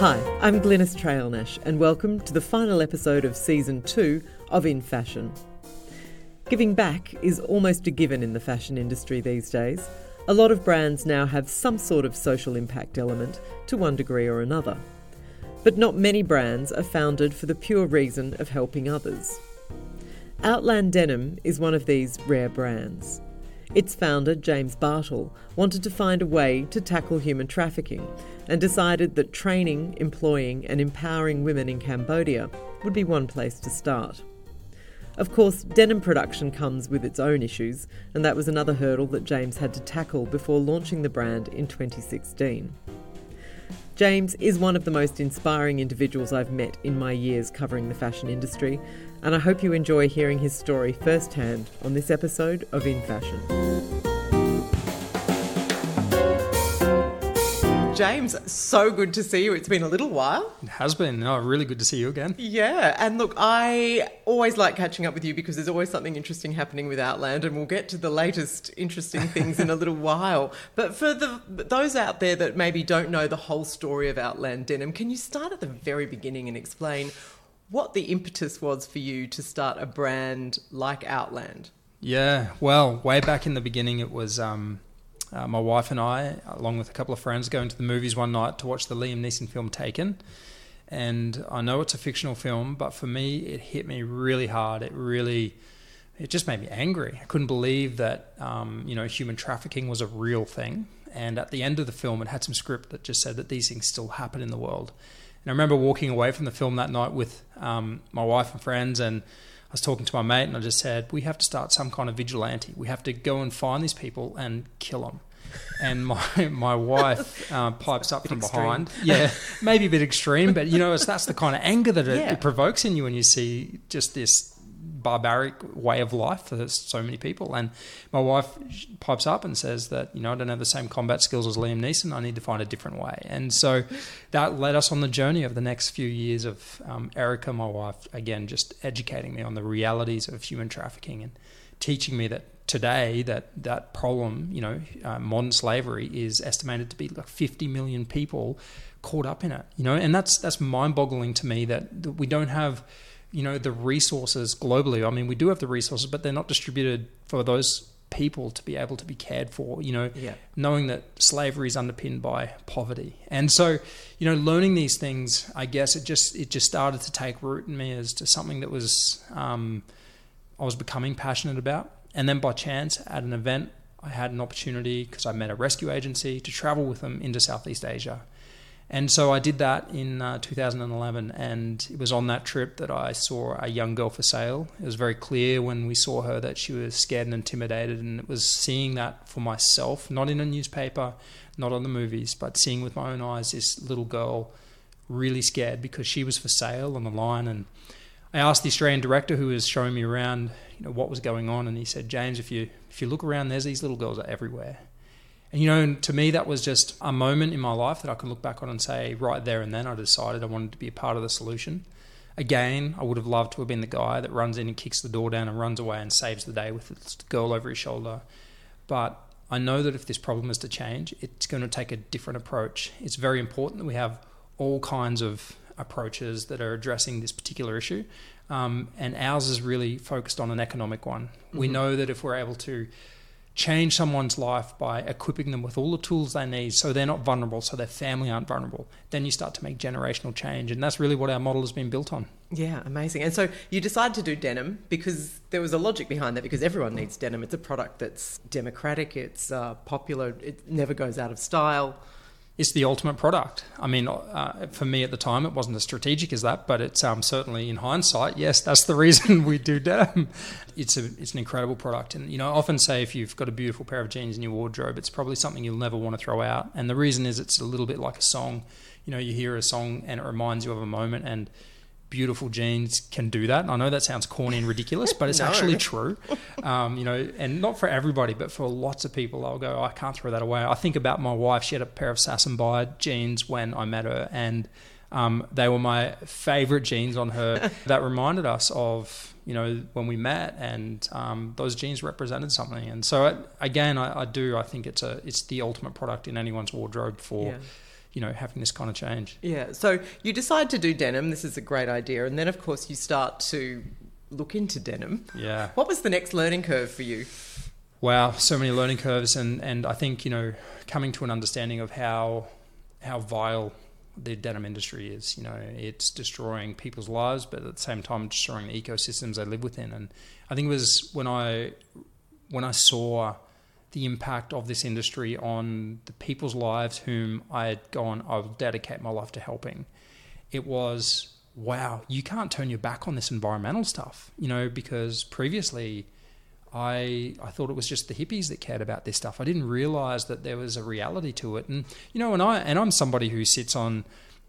Hi, I'm Glynis Traill-Nash, and welcome to the final episode of season two of In Fashion. Giving back is almost a given in the fashion industry these days. A lot of brands now have some sort of social impact element to one degree or another. But not many brands are founded for the pure reason of helping others. Outland Denim is one of these rare brands. Its founder, James Bartle, wanted to find a way to tackle human trafficking and decided that training, employing, and empowering women in Cambodia would be one place to start. Of course, denim production comes with its own issues, and that was another hurdle that James had to tackle before launching the brand in 2016. James is one of the most inspiring individuals I've met in my years covering the fashion industry, and I hope you enjoy hearing his story firsthand on this episode of In Fashion. James, so good to see you. It's been a little while. It has been. Oh, really good to see you again. Yeah, and look, I always like catching up with you because there's always something interesting happening with Outland, and we'll get to the latest interesting things in a little while. But for the those out there that maybe don't know the whole story of Outland Denim, can you start at the very beginning and explain what the impetus was for you to start a brand like Outland. Yeah, well, way back in the beginning, it was um, uh, my wife and I, along with a couple of friends, going to the movies one night to watch the Liam Neeson film Taken. And I know it's a fictional film, but for me, it hit me really hard. It really, it just made me angry. I couldn't believe that, um, you know, human trafficking was a real thing. And at the end of the film, it had some script that just said that these things still happen in the world. And I remember walking away from the film that night with um, my wife and friends, and I was talking to my mate, and I just said, "We have to start some kind of vigilante. We have to go and find these people and kill them." and my my wife uh, pipes up from extreme. behind. Yeah, maybe a bit extreme, but you know, that's the kind of anger that it, yeah. it, provokes in you when you see just this barbaric way of life for so many people. And my wife pipes up and says that, you know, I don't have the same combat skills as Liam Neeson. I need to find a different way. And so that led us on the journey of the next few years of um, Erica, my wife, again, just educating me on the realities of human trafficking and teaching me that today that that problem, you know, uh, modern slavery is estimated to be like 50 million people caught up in it, you know, and that's that's mind-boggling to me that, that we don't have – you know the resources globally. I mean, we do have the resources, but they're not distributed for those people to be able to be cared for. You know, yeah. knowing that slavery is underpinned by poverty, and so you know, learning these things, I guess it just it just started to take root in me as to something that was um, I was becoming passionate about, and then by chance at an event. I had an opportunity because I met a rescue agency to travel with them into Southeast Asia and so I did that in uh, 2011, and it was on that trip that I saw a young girl for sale. It was very clear when we saw her that she was scared and intimidated, and it was seeing that for myself, not in a newspaper, not on the movies, but seeing with my own eyes this little girl really scared because she was for sale on the line. And I asked the Australian director who was showing me around, you know, what was going on, and he said, "James, if you if you look around, there's these little girls are everywhere." And you know, to me, that was just a moment in my life that I could look back on and say, right there and then, I decided I wanted to be a part of the solution. Again, I would have loved to have been the guy that runs in and kicks the door down and runs away and saves the day with the girl over his shoulder. But I know that if this problem is to change, it's going to take a different approach. It's very important that we have all kinds of approaches that are addressing this particular issue. Um, and ours is really focused on an economic one. Mm-hmm. We know that if we're able to change someone's life by equipping them with all the tools they need so they're not vulnerable, so their family aren't vulnerable, then you start to make generational change. And that's really what our model has been built on. Yeah, amazing. And so you decided to do denim because there was a logic behind that because everyone needs denim. It's a product that's democratic, it's uh, popular, it never goes out of style it's the ultimate product. I mean, uh, for me at the time, it wasn't as strategic as that, but it's um, certainly in hindsight, yes, that's the reason we do denim. It's a it's an incredible product, and you know, I often say if you've got a beautiful pair of jeans in your wardrobe, it's probably something you'll never want to throw out. And the reason is it's a little bit like a song. You know, you hear a song and it reminds you of a moment, and beautiful jeans can do that. I know that sounds corny and ridiculous, but it's no. actually true. Um, you know, and not for everybody, but for lots of people, I'll go, oh, I can't throw that away. I think about my wife. She had a pair of Sass and Bide jeans when I met her, and um, they were my favorite jeans on her. that reminded us of you know when we met, and um, those jeans represented something. And so, again, I, I, do. I think it's a it's the ultimate product in anyone's wardrobe for. Yeah you know, having this kind of change. Yeah. So you decide to do denim. This is a great idea. And then, of course, you start to look into denim. Yeah. What was the next learning curve for you? Wow, so many learning curves, and, and I think you know coming to an understanding of how how vile the denim industry is. You know, it's destroying people's lives, but at the same time destroying the ecosystems they live within. And I think it was when I when I saw the impact of this industry on the people's lives whom I had gone, I will dedicate my life to helping. It was wow, you can't turn your back on this environmental stuff, you know, because previously I I thought it was just the hippies that cared about this stuff. I didn't realize that there was a reality to it. And you know, and I and I'm somebody who sits on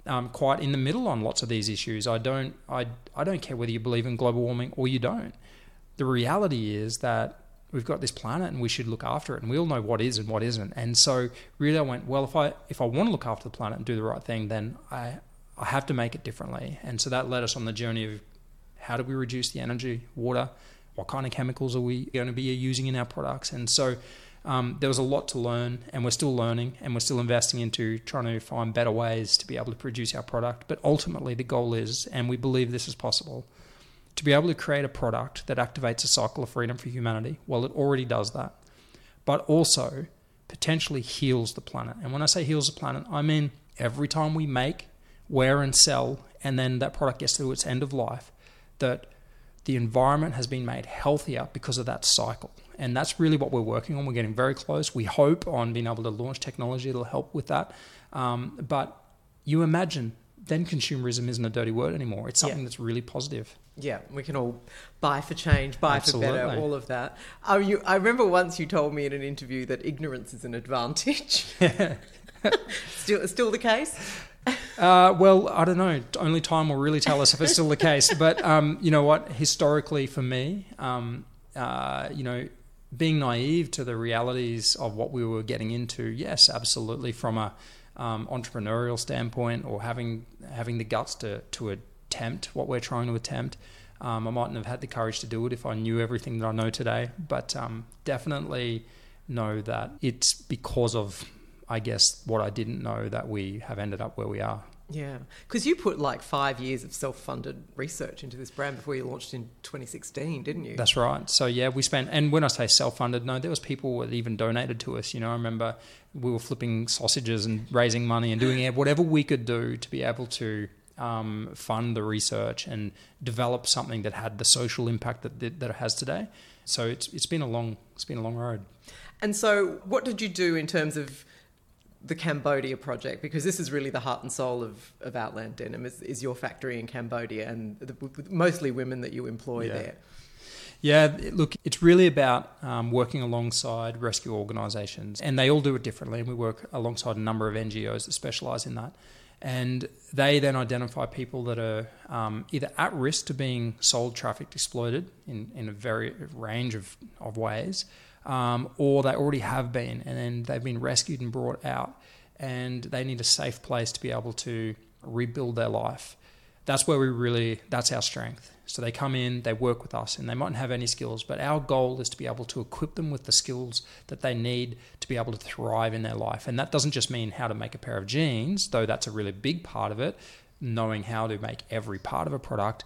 um, quite in the middle on lots of these issues. I don't I I don't care whether you believe in global warming or you don't. The reality is that we've got this planet and we should look after it and we all know what is and what isn't. And so really I went, well if I if I want to look after the planet and do the right thing, then I I have to make it differently. And so that led us on the journey of how do we reduce the energy, water, what kind of chemicals are we going to be using in our products? And so um, there was a lot to learn, and we're still learning, and we're still investing into trying to find better ways to be able to produce our product. But ultimately, the goal is, and we believe this is possible, to be able to create a product that activates a cycle of freedom for humanity. Well, it already does that, but also potentially heals the planet. And when I say heals the planet, I mean every time we make, wear, and sell, and then that product gets to its end of life, that the environment has been made healthier because of that cycle. And that's really what we're working on. We're getting very close. We hope on being able to launch technology that'll help with that. Um, but you imagine then consumerism isn't a dirty word anymore. It's something yeah. that's really positive. Yeah, we can all buy for change, buy Absolutely. for better, all of that. Uh, you, I remember once you told me in an interview that ignorance is an advantage. Yeah. still, still the case? Uh, well, I don't know. Only time will really tell us if it's still the case. But um, you know what? Historically, for me, um, uh, you know, being naive to the realities of what we were getting into, yes, absolutely. From a um, entrepreneurial standpoint, or having having the guts to to attempt what we're trying to attempt. Um, I mightn't have had the courage to do it if I knew everything that I know today, but um, definitely know that it's because of I guess what I didn't know that we have ended up where we are. Yeah, because you put like five years of self-funded research into this brand before you launched in 2016, didn't you? That's right. So yeah, we spent, and when I say self-funded, no, there was people that even donated to us. You know, I remember we were flipping sausages and raising money and doing whatever we could do to be able to um, fund the research and develop something that had the social impact that that it has today. So it's it's been a long it's been a long road. And so, what did you do in terms of the Cambodia project because this is really the heart and soul of, of Outland Denim is, is your factory in Cambodia and the, mostly women that you employ yeah. there. Yeah, look, it's really about um, working alongside rescue organisations, and they all do it differently. And we work alongside a number of NGOs that specialise in that. And they then identify people that are um, either at risk to being sold, trafficked, exploited in, in a very range of, of ways, um, or they already have been and then they've been rescued and brought out and they need a safe place to be able to rebuild their life. That's where we really, that's our strength. So they come in, they work with us, and they mightn't have any skills, but our goal is to be able to equip them with the skills that they need to be able to thrive in their life. And that doesn't just mean how to make a pair of jeans, though that's a really big part of it, knowing how to make every part of a product.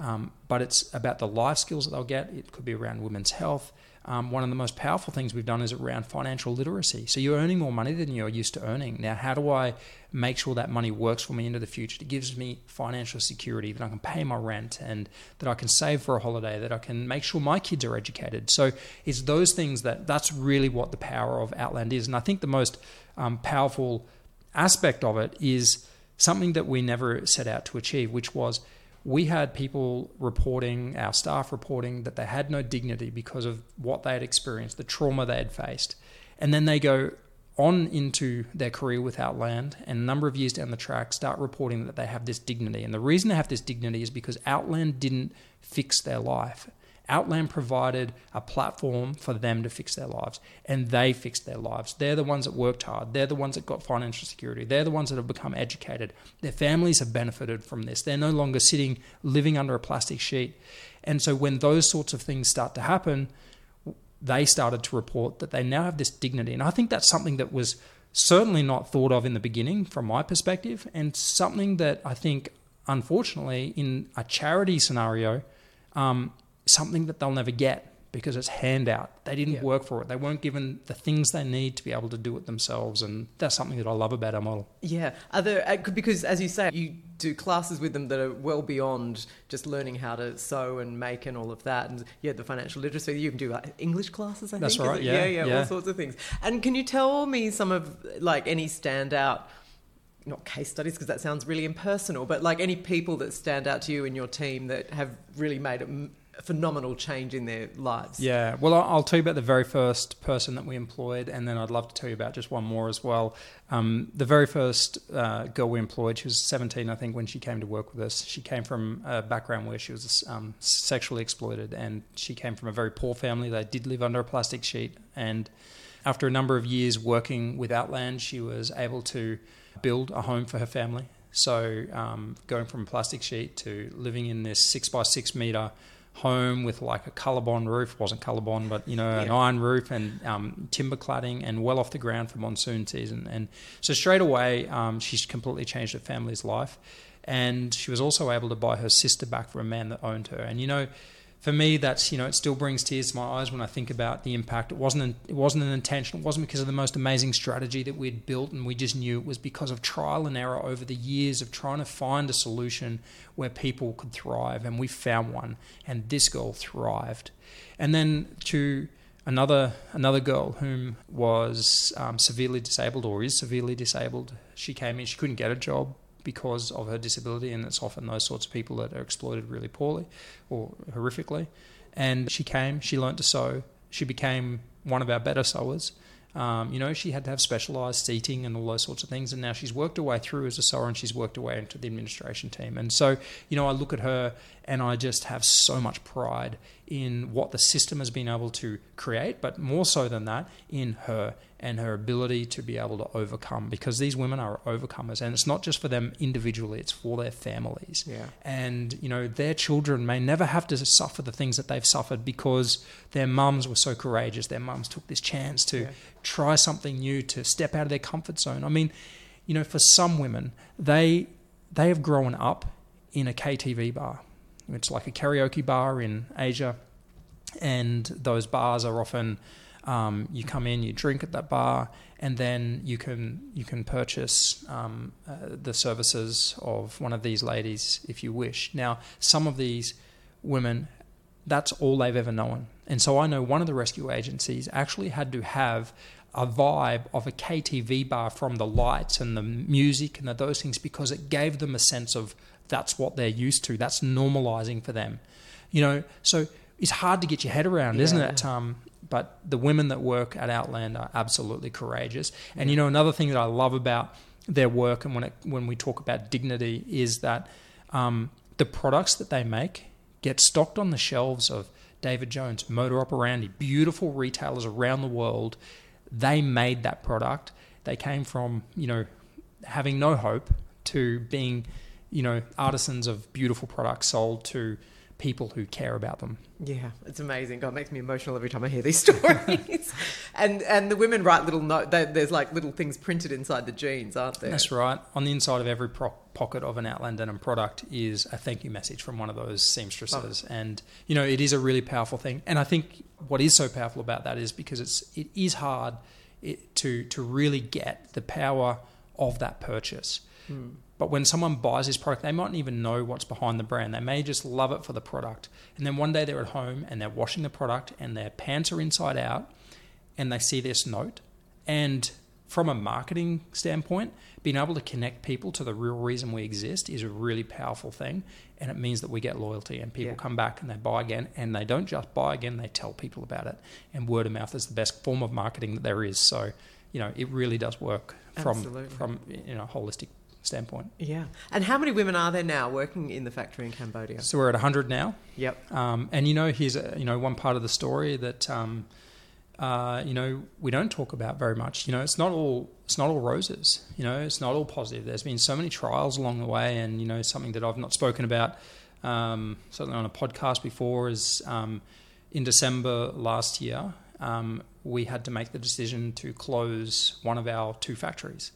Um, but it's about the life skills that they'll get. It could be around women's health, um, one of the most powerful things we've done is around financial literacy. So you're earning more money than you're used to earning. Now, how do I make sure that money works for me into the future? It gives me financial security that I can pay my rent and that I can save for a holiday, that I can make sure my kids are educated. So it's those things that that's really what the power of Outland is. And I think the most um, powerful aspect of it is something that we never set out to achieve, which was we had people reporting, our staff reporting, that they had no dignity because of what they had experienced, the trauma they had faced. And then they go on into their career with Outland and a number of years down the track start reporting that they have this dignity. And the reason they have this dignity is because Outland didn't fix their life. Outland provided a platform for them to fix their lives, and they fixed their lives. They're the ones that worked hard. They're the ones that got financial security. They're the ones that have become educated. Their families have benefited from this. They're no longer sitting living under a plastic sheet. And so when those sorts of things start to happen, they started to report that they now have this dignity. And I think that's something that was certainly not thought of in the beginning from my perspective, and something that I think, unfortunately, in a charity scenario, um, something that they'll never get because it's handout. They didn't Yeah. work for it. They weren't given the things they need to be able to do it themselves, and that's something that I love about our model. Yeah, are there, uh, because as you say, you do classes with them that are well beyond just learning how to sew and make and all of that, and yeah, the financial literacy. You can do like English classes, I That's think. right, it? yeah, yeah, all sorts of things. And can you tell me some of like any standout? Not case studies because that sounds really impersonal, but like any people that stand out to you in your team that have really made a phenomenal change in their lives. Yeah, well, I'll tell you about the very first person that we employed, and then I'd love to tell you about just one more as well. Um, the very first uh, girl we employed, she was 17, I think, when she came to work with us. She came from a background where she was um, sexually exploited, and she came from a very poor family. They did live under a plastic sheet, and after a number of years working with Outland, she was able to build a home for her family. So, um, going from a plastic sheet to living in this six by six meter home with like a colorbond roof wasn't colorbond, but you know, an iron roof and um, timber cladding and well off the ground for monsoon season. And so, straight away, um, she's completely changed her family's life. And she was also able to buy her sister back from a man that owned her. And you know, for me, that's you know, it still brings tears to my eyes when I think about the impact. It wasn't an, it wasn't an intention. It wasn't because of the most amazing strategy that we'd built, and we just knew it was because of trial and error over the years of trying to find a solution where people could thrive, and we found one. And this girl thrived. And then to another another girl whom was um, severely disabled or is severely disabled. She came in. She couldn't get a job because of her disability, and it's often those sorts of people that are exploited really poorly or horrifically. And she came. She learnt to sew. She became one of our better sewers. Um, you know, she had to have specialised seating and all those sorts of things, and now she's worked her way through as a sewer, and she's worked her way into the administration team. And so, you know, I look at her and I just have so much pride in what the system has been able to create, but more so than that, in her and her ability to be able to overcome. Because these women are overcomers, and it's not just for them individually; it's for their families Yeah. and you know their children may never have to suffer the things that they've suffered because their mums were so courageous their mums took this chance to Yeah. try something new to step out of their comfort zone i mean you know for some women they they have grown up in a ktv bar it's like a karaoke bar in asia and those bars are often um, you come in, you drink at that bar, and then you can you can purchase um, uh, the services of one of these ladies if you wish. Now, some of these women, that's all they've ever known, and so I know one of the rescue agencies actually had to have a vibe of a KTV bar from the lights and the music and the, those things because it gave them a sense of that's what they're used to. That's normalizing for them, you know. So it's hard to get your head around, isn't it? Um, but the women that work at Outland are absolutely courageous. And you know, another thing that I love about their work, and when it, when we talk about dignity, is that um, the products that they make get stocked on the shelves of David Jones, Moda Operandi, beautiful retailers around the world. They made that product. They came from you know having no hope to being you know artisans of beautiful products sold to people who care about them. Yeah, it's amazing. God, it makes me emotional every time I hear these stories. and and the women write little note. they- There's like little things printed inside the jeans, aren't there? That's right. On the inside of every pro- pocket of an Outland Denim product is a thank you message from one of those seamstresses, oh. and you know it is a really powerful thing. And I think what is so powerful about that is because it's it is hard it, to to really get the power of that purchase. But when someone buys this product, they mightn't even know what's behind the brand. They may just love it for the product. And then one day they're at home and they're washing the product and their pants are inside out and they see this note. And from a marketing standpoint, being able to connect people to the real reason we exist is a really powerful thing. And it means that we get loyalty and people Yeah. come back and they buy again. And they don't just buy again, they tell people about it. And word of mouth is the best form of marketing that there is. So, you know, it really does work from, Absolutely. from you know, a holistic standpoint. Yeah. And how many women are there now working in the factory in Cambodia? So we're at 100 now. Yep. Um, and you know, here's a, you know one part of the story that um, uh, you know we don't talk about very much. You know, it's not all it's not all roses. You know, it's not all positive. There's been so many trials along the way, and you know something that I've not spoken about um, certainly on a podcast before is um, in December last year. um, we had to make the decision to close one of our two factories.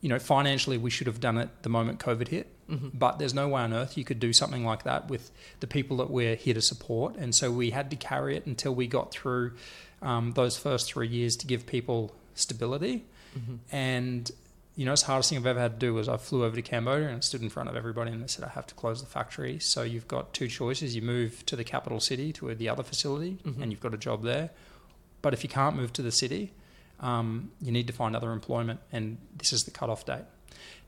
You know, financially, we should have done it the moment COVID hit, Mm-hmm. but there's no way on earth you could do something like that with the people that we're here to support. And so we had to carry it until we got through um, those first three years to give people stability. Mm-hmm. And you know, it's the hardest thing I've ever had to do was I flew over to Cambodia and stood in front of everybody and they said I have to close the factory. So you've got two choices: you move to the capital city to the other facility, Mhm. and you've got a job there. But if you can't move to the city, um, you need to find other employment, and this is the cutoff date.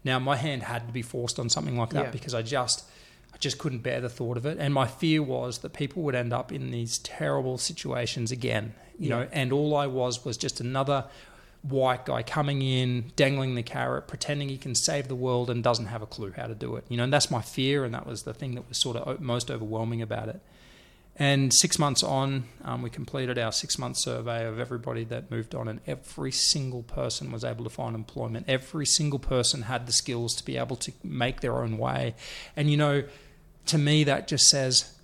Now, my hand had to be forced on something like that Yeah. because I just, I just couldn't bear the thought of it, and my fear was that people would end up in these terrible situations again. You Yeah. know, and all I was was just another white guy coming in, dangling the carrot, pretending he can save the world and doesn't have a clue how to do it. You know, and that's my fear, and that was the thing that was sort of most overwhelming about it. And six months on, um, we completed our six month survey of everybody that moved on, and every single person was able to find employment. Every single person had the skills to be able to make their own way. And, you know, to me, that just says,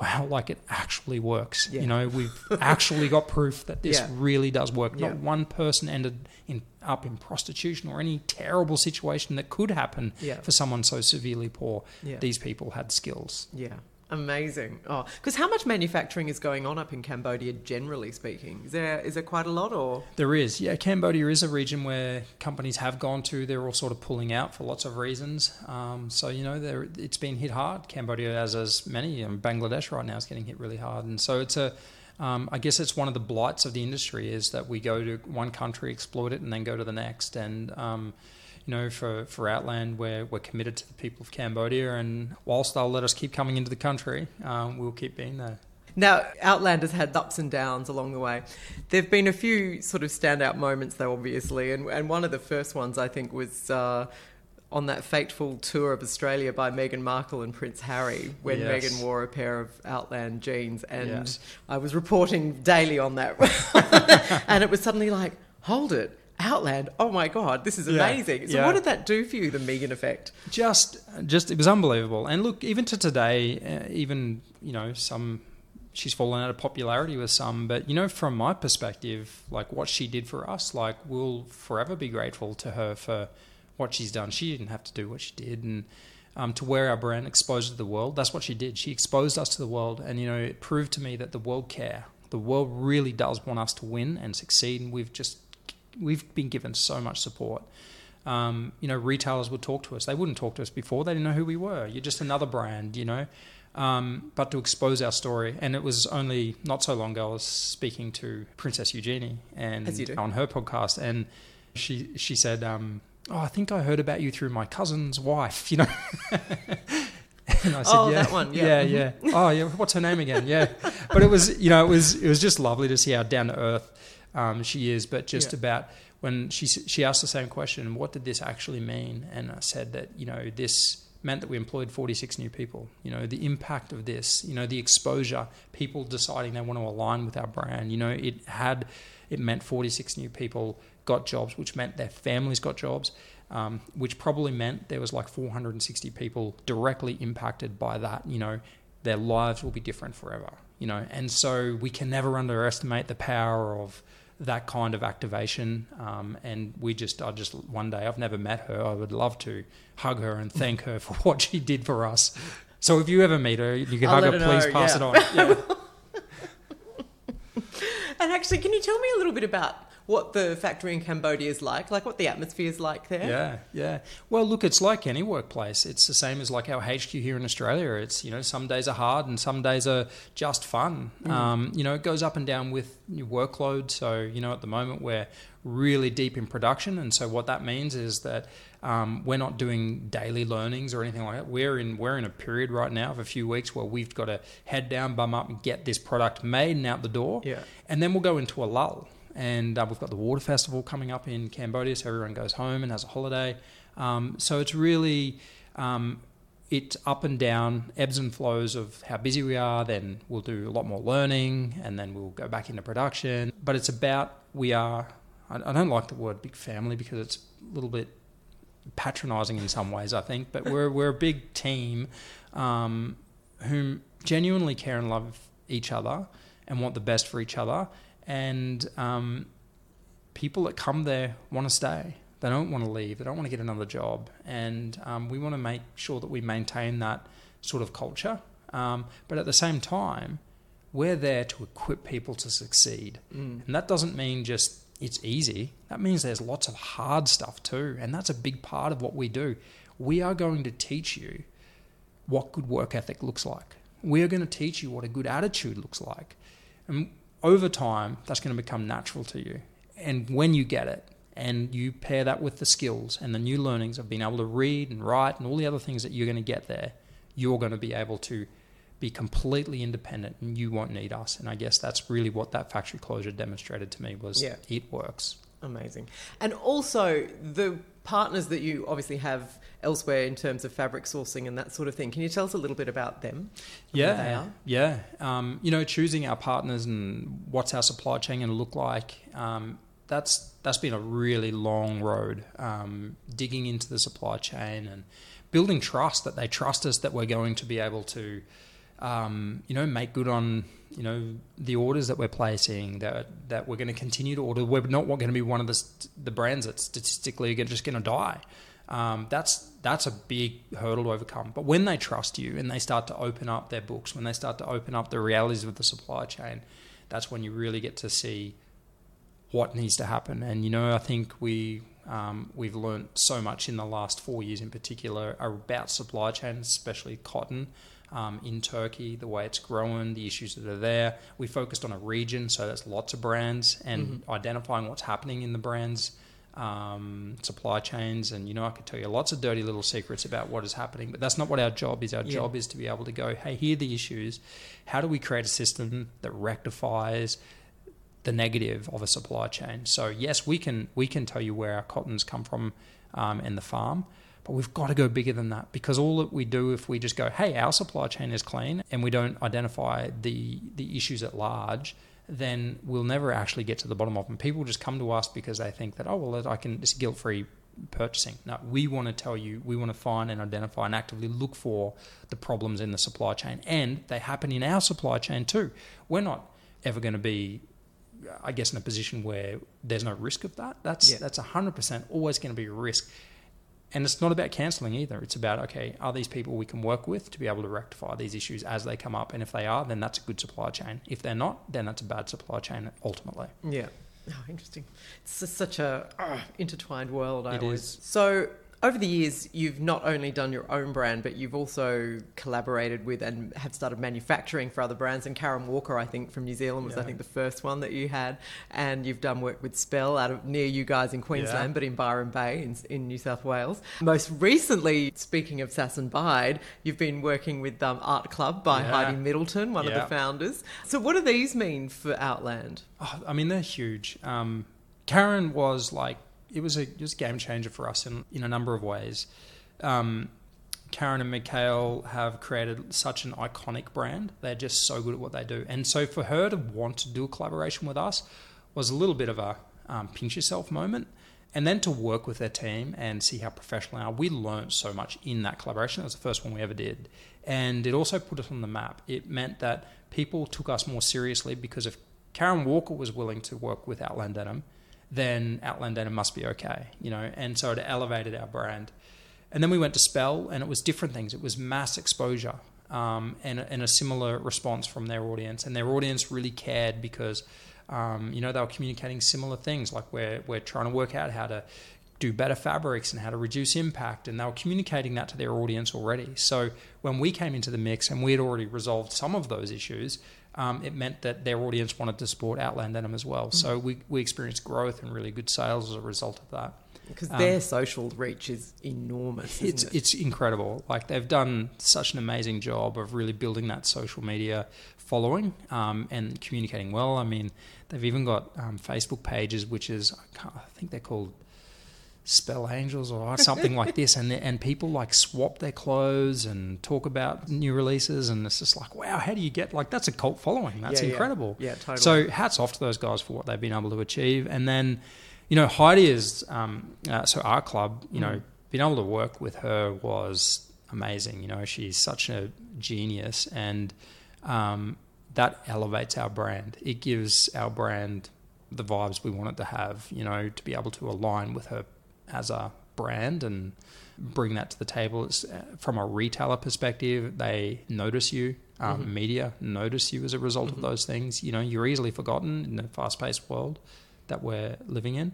wow, like it actually works. Yeah. You know, we've actually got proof that this Yeah. really does work. Yeah. Not one person ended in, up in prostitution or any terrible situation that could happen for someone so severely poor. These people had skills. Yeah. Amazing. Oh, because how much manufacturing is going on up in Cambodia, generally speaking? Is there is there quite a lot, or There is, yeah. Cambodia is a region where companies have gone to. They're all sort of pulling out for lots of reasons. Um, so you know, it's been hit hard. Cambodia, as as many, and Bangladesh right now is getting hit really hard. And so it's a, um, I guess it's one of the blights of the industry is that we go to one country, exploit it, and then go to the next. And um, you know, for for Outland, we're we're committed to the people of Cambodia, and whilst they'll let us keep coming into the country, um, we'll keep being there. Now, Outland has had ups and downs along the way. There have been a few sort of standout moments, though, obviously, and, and one of the first ones I think was uh, on that fateful tour of Australia by Meghan Markle and Prince Harry, when Yes. Meghan wore a pair of Outland jeans, and Yes. I was reporting daily on that, and it was suddenly like, hold it. Outland, oh my god, this is Yeah, amazing. So, yeah. what did that do for you, the Meghan effect? just just it was unbelievable and look even to today uh, even you know some she's fallen out of popularity with some but you know from my perspective like what she did for us like we'll forever be grateful to her for what she's done she didn't have to do what she did and um, to wear our brand exposed to the world that's what she did she exposed us to the world and you know it proved to me that the world care the world really does want us to win and succeed and we've just we've been given so much support um, you know, retailers would talk to us. They wouldn't talk to us before. They didn't know who we were. You're just another brand, you know. Um, but to expose our story, and it was only not so long ago I was speaking to Princess Eugenie and As you do. on her podcast, and she she said, um, "Oh, I think I heard about you through my cousin's wife," you know. and I said, Oh, yeah, that one, yeah. yeah, yeah. Oh, yeah. What's her name again? Yeah, but it was, you know, it was it was just lovely to see how down to earth um, she is, but just Yeah. about when she she asked the same question, what did this actually mean? And I said that you know this meant that we employed 46 new people. You know the impact of this, you know the exposure, people deciding they want to align with our brand. You know it had it meant 46 new people got jobs, which meant their families got jobs. Um, which probably meant there was like 460 people directly impacted by that. You know, their lives will be different forever. You know, and so we can never underestimate the power of that kind of activation. Um, and we just, I just one day, I've never met her. I would love to hug her and thank her for what she did for us. So if you ever meet her, you can I'll hug her. Please know, pass yeah. it on. Yeah. And actually, can you tell me a little bit about what the factory in Cambodia is like? Like what the atmosphere is like there? Yeah, yeah. Well, look, it's like any workplace. It's the same as like our HQ here in Australia. It's you know some days are hard and some days are just fun. Um, you know, it goes up and down with your workload. So you know, at the moment we're really deep in production, and so what that means is that um, we're not doing daily learnings or anything like that. We're in we're in a period right now of a few weeks where we've got to head down, bum up, and get this product made and out the door. Yeah. And then we'll go into a lull. And uh, we've got the water festival coming up in Cambodia, so everyone goes home and has a holiday. Um, so it's really um, it's up and down, ebbs and flows of how busy we are. Then we'll do a lot more learning, and then we'll go back into production. But it's about we are. I, I don't like the word big family because it's a little bit patronising in some ways. I think, but we're we're a big team um, whom genuinely care and love each other and want the best for each other. And um, people that come there want to stay. They don't want to leave. They don't want to get another job, and um, we want to make sure that we maintain that sort of culture. Um, but at the same time, we're there to equip people to succeed, Mm. and that doesn't mean just it's easy. That means there's lots of hard stuff too, and that's a big part of what we do. We are going to teach you what good work ethic looks like. We are going to teach you what a good attitude looks like. And over time, that's going to become natural to you. And when you get it, and you pair that with the skills and the new learnings of being able to read and write and all the other things that you're going to get there, you're going to be able to be completely independent and you won't need us. And I guess that's really what that factory closure demonstrated to me was Yeah. it works. Amazing. And also the partners that you obviously have elsewhere in terms of fabric sourcing and that sort of thing. Can you tell us a little bit about them? Yeah, yeah. Um, you know, choosing our partners and what's our supply chain going to look like. Um, that's that's been a really long road. Um, digging into the supply chain and building trust that they trust us that we're going to be able to, um, you know, make good on you know the orders that we're placing. That that we're going to continue to order. We're not going to be one of the the brands that statistically are just going to die. Um, that's that's a big hurdle to overcome. But when they trust you and they start to open up their books, when they start to open up the realities of the supply chain, that's when you really get to see what needs to happen. And you know, I think we um, we've learned so much in the last four years, in particular, about supply chains, especially cotton. Um, in Turkey, the way it's growing, the issues that are there. We focused on a region, so that's lots of brands and identifying what's happening in the brands um, supply chains, and you know I could tell you lots of dirty little secrets about what is happening, but that's not what our job is. Our Yeah. job is to be able to go, hey, here are the issues. How do we create a system that rectifies the negative of a supply chain? So yes, we can we can tell you where our cottons come from um, and the farm. But we've got to go bigger than that because all that we do, if we just go, "Hey, our supply chain is clean," and we don't identify the the issues at large, then we'll never actually get to the bottom of them. People just come to us because they think that, oh, well, I can, it's guilt free purchasing. No, we want to tell you, we want to find and identify and actively look for the problems in the supply chain. And they happen in our supply chain too. We're not ever going to be, I guess, in a position where there's no risk of that. That's, Yeah. that's 100% always going to be a risk. And it's not about cancelling either. It's about, okay, are these people we can work with to be able to rectify these issues as they come up? And if they are, then that's a good supply chain. If they're not, then that's a bad supply chain ultimately. Yeah. Oh, interesting. It's just such a uh, intertwined world. I It always. is. So over the years, you've not only done your own brand, but you've also collaborated with and have started manufacturing for other brands. And Karen Walker, I think, from New Zealand was, I think, the first one that you had. And you've done work with Spell out of near you guys in Queensland, Yeah. but in Byron Bay in, in New South Wales. Most recently, speaking of Sass and Bide, you've been working with um, Artclub by Yeah. Heidi Middleton, one of the founders. So, what do these mean for Outland? Oh, I mean, they're huge. Um, Karen was like, it was a a game changer for us in, in a number of ways. Um, Karen and Mikhail have created such an iconic brand. They're just so good at what they do. And so for her to want to do a collaboration with us was a little bit of a um, pinch yourself moment. And then to work with their team and see how professional they are. We learned so much in that collaboration. It was the first one we ever did. And it also put us on the map. It meant that people took us more seriously because if Karen Walker was willing to work with Outland Denim, then Outland must be okay, you know. And so it elevated our brand. And then we went to Spell, and it was different things. It was mass exposure um, and, and a similar response from their audience. And their audience really cared because, um, you know, they were communicating similar things. Like we're, we're trying to work out how to do better fabrics and how to reduce impact. And they were communicating that to their audience already. So when we came into the mix and we had already resolved some of those issues, um, it meant that their audience wanted to support Outland Denim as well. So we, we experienced growth and really good sales as a result of that. Because Um, their social reach is enormous. It's it? it's incredible. Like they've done such an amazing job of really building that social media following um, and communicating well. I mean, they've even got um, Facebook pages, which is I, can't, I think they're called Spell Angels or something like this, and and people like swap their clothes and talk about new releases, and it's just like, wow, how do you get like that's a cult following? That's Yeah, yeah. incredible. Yeah, totally. So hats off to those guys for what they've been able to achieve. And then, you know, Heidi is um, uh, so our club. You know, Mm. being able to work with her was amazing. You know, she's such a genius, and um, that elevates our brand. It gives our brand the vibes we want it to have, you know, to be able to align with her as a brand and bring that to the table. It's, uh, from a retailer perspective, they notice you. Um, Mhm. Media notice you as a result Mhm. of those things. You know, you're easily forgotten in the fast-paced world that we're living in.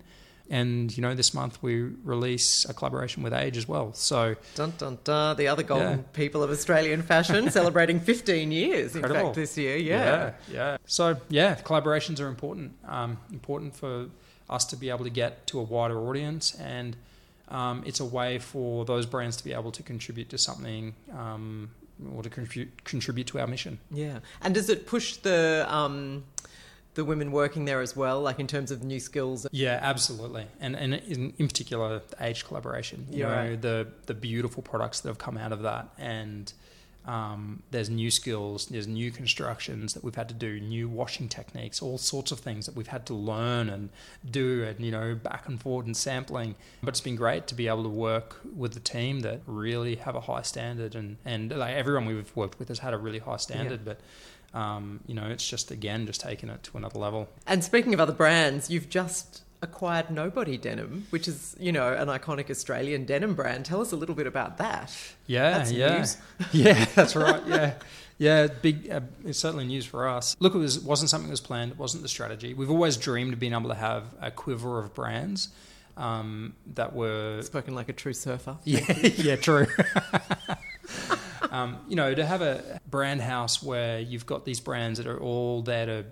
And you know, this month we release a collaboration with Aje as well. So Dun dun dun. The other golden Yeah. people of Australian fashion celebrating 15 years, in fact, this year. Yeah. yeah, yeah. So yeah, collaborations are important. Um, important for us to be able to get to a wider audience, and um, it's a way for those brands to be able to contribute to something um, or to contribute contribute to our mission. Yeah. And does it push the um, the women working there as well, like in terms of new skills? Yeah, absolutely, and and in, in particular, Aje collaboration. You Yeah, know, right. the the beautiful products that have come out of that, and um, there's new skills, there's new constructions that we've had to do, new washing techniques, all sorts of things that we've had to learn and do, and you know, back and forth and sampling. But it's been great to be able to work with the team that really have a high standard, and and like everyone we've worked with has had a really high standard, but. Um, you know, it's just again just taking it to another level. And speaking of other brands, you've just acquired Nobody Denim, which is, you know, an iconic Australian denim brand. Tell us a little bit about that. Yeah, That's yeah, news. yeah. That's right. Yeah, yeah. Big. Uh, it's certainly news for us. Look, it was wasn't something that was planned. It wasn't the strategy. We've always dreamed of being able to have a quiver of brands um, that were. Spoken like a true surfer. Yeah, yeah, true. um, you know, to have a brand house where you've got these brands that are all there to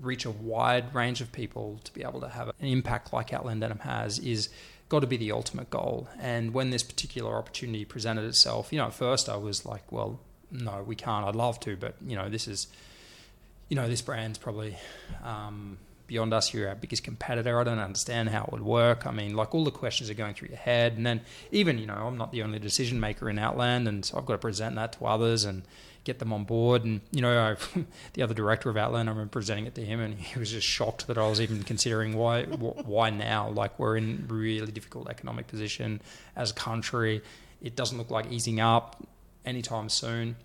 reach a wide range of people to be able to have an impact like Outland Denim has is got to be the ultimate goal. And when this particular opportunity presented itself, you know, at first I was like, well, no, we can't. I'd love to, but you know, this is, you know, this brand's probably um, beyond us. You're our biggest competitor. I don't understand how it would work. I mean, like all the questions are going through your head, and then even you know, I'm not the only decision maker in Outland, and so I've got to present that to others and get them on board. And you know, I, the other director of Outland, I remember presenting it to him, and he was just shocked that I was even considering why why now. Like we're in really difficult economic position as a country. It doesn't look like easing up anytime soon.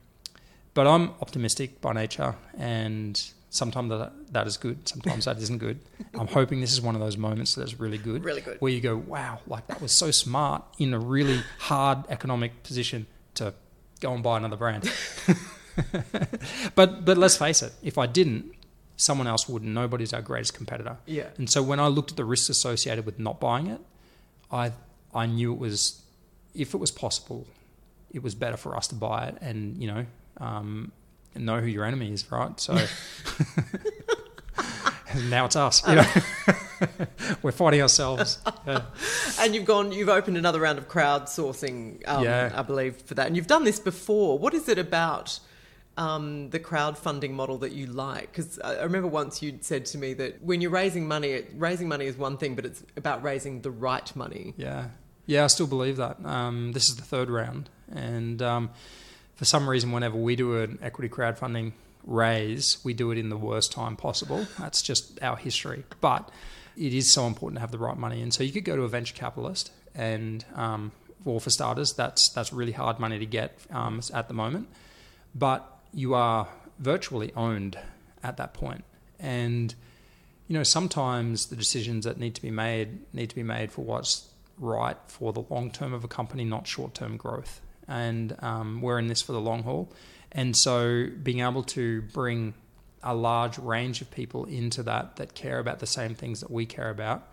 But I'm optimistic by nature, and sometimes that, that is good, sometimes that isn't good. I'm hoping this is one of those moments that's really good, Really good. where you go, wow, like that was so smart in a really hard economic position to go and buy another brand. but but let's face it, if I didn't, someone else wouldn't. Nobody's our greatest competitor. Yeah. And so when I looked at the risks associated with not buying it, I I knew it was if it was possible, it was better for us to buy it and you know um, know who your enemy is, right? So now it's us. You know? We're fighting ourselves. Yeah. And you've gone, you've opened another round of crowdsourcing, um, Yeah. I believe, for that. And you've done this before. What is it about um, the crowdfunding model that you like? Because I remember once you'd said to me that when you're raising money, it, raising money is one thing, but it's about raising the right money. Yeah, yeah, I still believe that. Um, this is the third round, and um, for some reason, whenever we do an equity crowdfunding raise, we do it in the worst time possible. That's just our history. But it is so important to have the right money, and so you could go to a venture capitalist, and um, or for starters, that's that's really hard money to get um, at the moment. But you are virtually owned at that point, and you know, sometimes the decisions that need to be made need to be made for what's right for the long term of a company, not short term growth. And um, we're in this for the long haul. And so being able to bring a large range of people into that that care about the same things that we care about,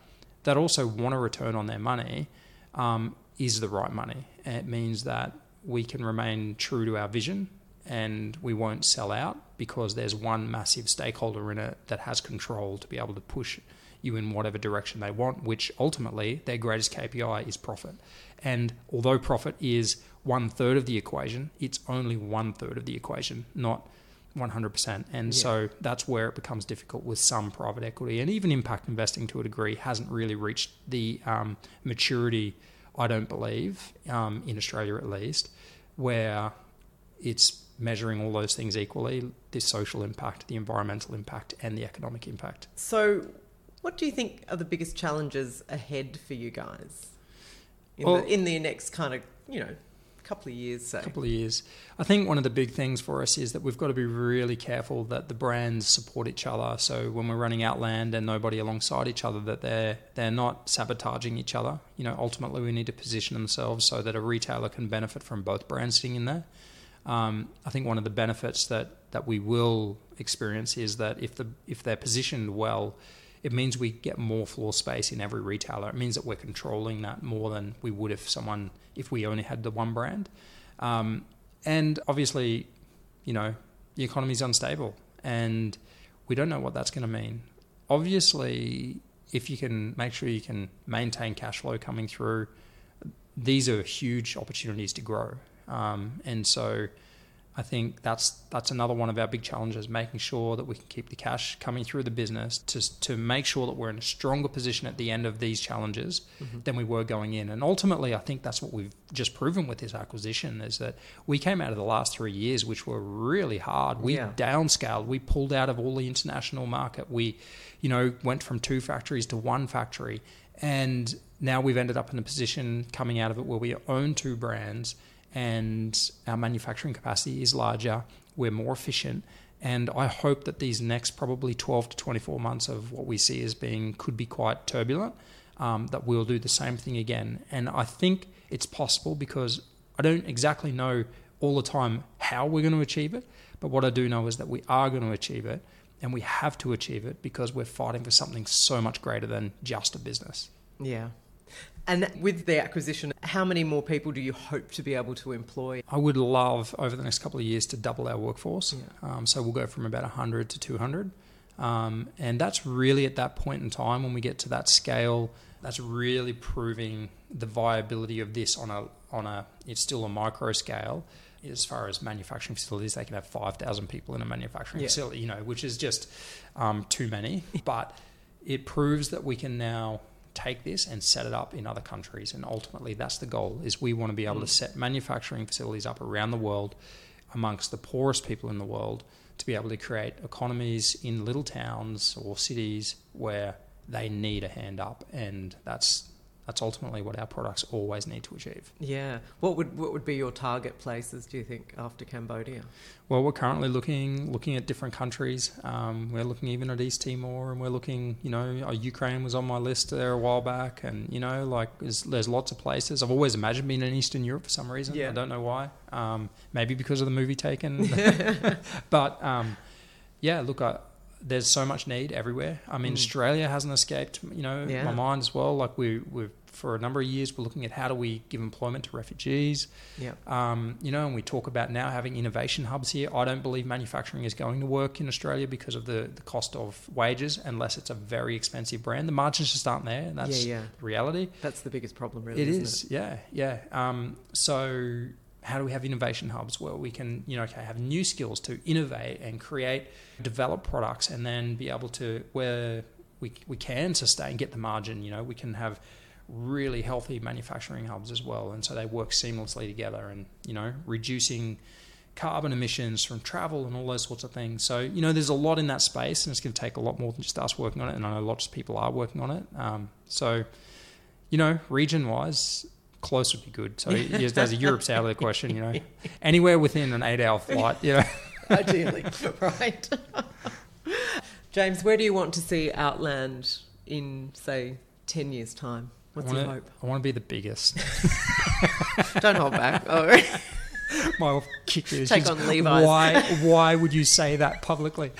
that also want a return on their money, um, is the right money. And it means that we can remain true to our vision and we won't sell out because there's one massive stakeholder in it that has control to be able to push you in whatever direction they want, which ultimately their greatest KPI is profit. And although profit is one third of the equation, it's only one third of the equation, not 100%. And Yeah. so that's where it becomes difficult with some private equity and even impact investing to a degree hasn't really reached the um, maturity, I don't believe, um, in Australia at least, where it's measuring all those things equally the social impact, the environmental impact, and the economic impact. So, what do you think are the biggest challenges ahead for you guys in, Well- the, in the next kind of, you know, couple of years, say. Couple of years. I think one of the big things for us is that we've got to be really careful that the brands support each other. So when we're running Outland and nobody alongside each other, that they're they're not sabotaging each other. You know, ultimately we need to position themselves so that a retailer can benefit from both brands sitting in there. Um, I think one of the benefits that that we will experience is that if the if they're positioned well it means we get more floor space in every retailer. It means that we're controlling that more than we would if someone if we only had the one brand. Um, and obviously, you know, the economy is unstable, and we don't know what that's going to mean. Obviously, if you can make sure you can maintain cash flow coming through, these are huge opportunities to grow. Um, and so I think that's that's another one of our big challenges, making sure that we can keep the cash coming through the business to to make sure that we're in a stronger position at the end of these challenges mm-hmm. than we were going in. And ultimately, I think that's what we've just proven with this acquisition is that we came out of the last three years, which were really hard. We yeah. downscaled, we pulled out of all the international market. We, you know, went from two factories to one factory, and now we've ended up in a position coming out of it where we own two brands and our manufacturing capacity is larger. We're more efficient. And I hope that these next probably 12 to 24 months of what we see as being could be quite turbulent, um, that we'll do the same thing again. And I think it's possible because I don't exactly know all the time how we're going to achieve it. But what I do know is that we are going to achieve it and we have to achieve it because we're fighting for something so much greater than just a business. Yeah. And with the acquisition, how many more people do you hope to be able to employ? I would love over the next couple of years to double our workforce. Yeah. Um, so we'll go from about 100 to 200. Um, and that's really at that point in time when we get to that scale, that's really proving the viability of this on a, on a, it's still a micro scale. As far as manufacturing facilities, they can have 5,000 people in a manufacturing yeah. facility, you know, which is just um, too many. But it proves that we can now take this and set it up in other countries. And ultimately, that's the goal: is we want to be able to mm. set manufacturing facilities up around the world, amongst the poorest people in the world, to be able to create economies in little towns or cities where they need a hand up, and that's that's ultimately what our products always need to achieve. Yeah. What would what would be your target places? Do you think after Cambodia? Well, we're currently looking looking at different countries. Um, we're looking even at East Timor, and we're looking. You know, uh, Ukraine was on my list there a while back, and you know, like there's, there's lots of places. I've always imagined being in Eastern Europe for some reason. Yeah. I don't know why. Um, maybe because of the movie Taken. but um, yeah, look, I, there's so much need everywhere. I mean, mm. Australia hasn't escaped, you know, yeah. my mind as well. Like we, we've for a number of years, we're looking at how do we give employment to refugees. Yeah. Um, you know, and we talk about now having innovation hubs here. I don't believe manufacturing is going to work in Australia because of the, the cost of wages, unless it's a very expensive brand. The margins just aren't there, and that's yeah, yeah. reality. That's the biggest problem, really. It is, it? yeah, yeah. Um, so how do we have innovation hubs where we can, you know, okay, have new skills to innovate and create, develop products, and then be able to where we we can sustain, get the margin. You know, we can have really healthy manufacturing hubs as well, and so they work seamlessly together, and you know, reducing carbon emissions from travel and all those sorts of things. So, you know, there's a lot in that space, and it's going to take a lot more than just us working on it. And I know lots of people are working on it. Um, so, you know, region wise, close would be good. So there's a Europe's out of the question, you know. Anywhere within an eight hour flight, you know. Ideally, right. James, where do you want to see Outland in, say, 10 years' time? What's wanna, your hope? I want to be the biggest. Don't hold back. Oh. My kick is Take on Levi's. Why, why would you say that publicly?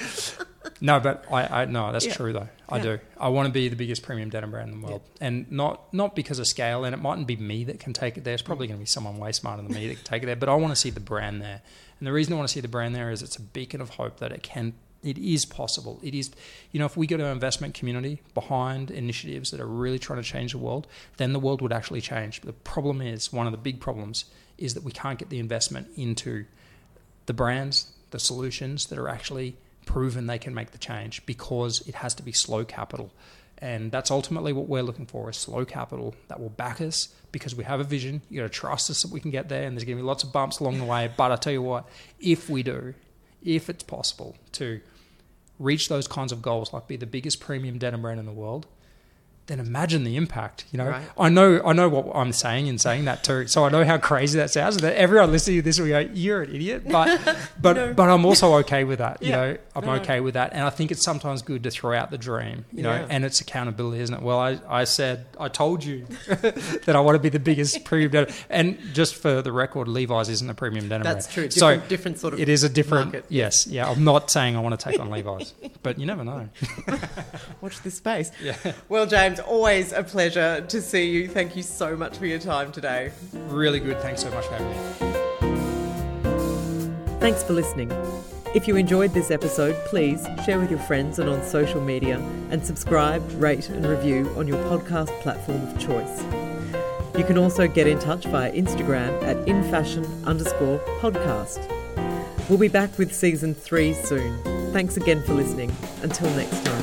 No, but I, I no, that's yeah. true though. I yeah. do. I want to be the biggest premium denim brand in the world, yeah. and not not because of scale. And it mightn't be me that can take it there. It's probably going to be someone way smarter than me that can take it there. But I want to see the brand there, and the reason I want to see the brand there is it's a beacon of hope that it can. It is possible. It is, you know, if we get an investment community behind initiatives that are really trying to change the world, then the world would actually change. But the problem is, one of the big problems is that we can't get the investment into the brands, the solutions that are actually proven they can make the change because it has to be slow capital. And that's ultimately what we're looking for is slow capital that will back us because we have a vision. You gotta trust us that we can get there and there's gonna be lots of bumps along the way. But I tell you what, if we do, if it's possible to reach those kinds of goals, like be the biggest premium denim brand in the world, then imagine the impact. You know, Right. I know I know what I'm saying in saying that too. So I know how crazy that sounds. That everyone listening to this will go, "You're an idiot," but but No. but I'm also okay with that. You Yeah. know, I'm No, okay with that, and I think it's sometimes good to throw out the dream. You know, Yeah. and it's accountability, isn't it? Well, I, I said I told you that I want to be the biggest premium denim, and just for the record, Levi's isn't a premium denim. That's brand. true. So Different, different sort of. it is a different. market. Yes, yeah. I'm not saying I want to take on Levi's, but you never know. Watch this space. Yeah. Well, James, always a pleasure to see you. Thank you so much for your time today. Really good. Thanks so much for having me. Thanks for listening. If you enjoyed this episode, please share with your friends and on social media and subscribe, rate, and review on your podcast platform of choice. You can also get in touch via Instagram at infashion underscore podcast. We'll be back with season three soon. Thanks again for listening. Until next time.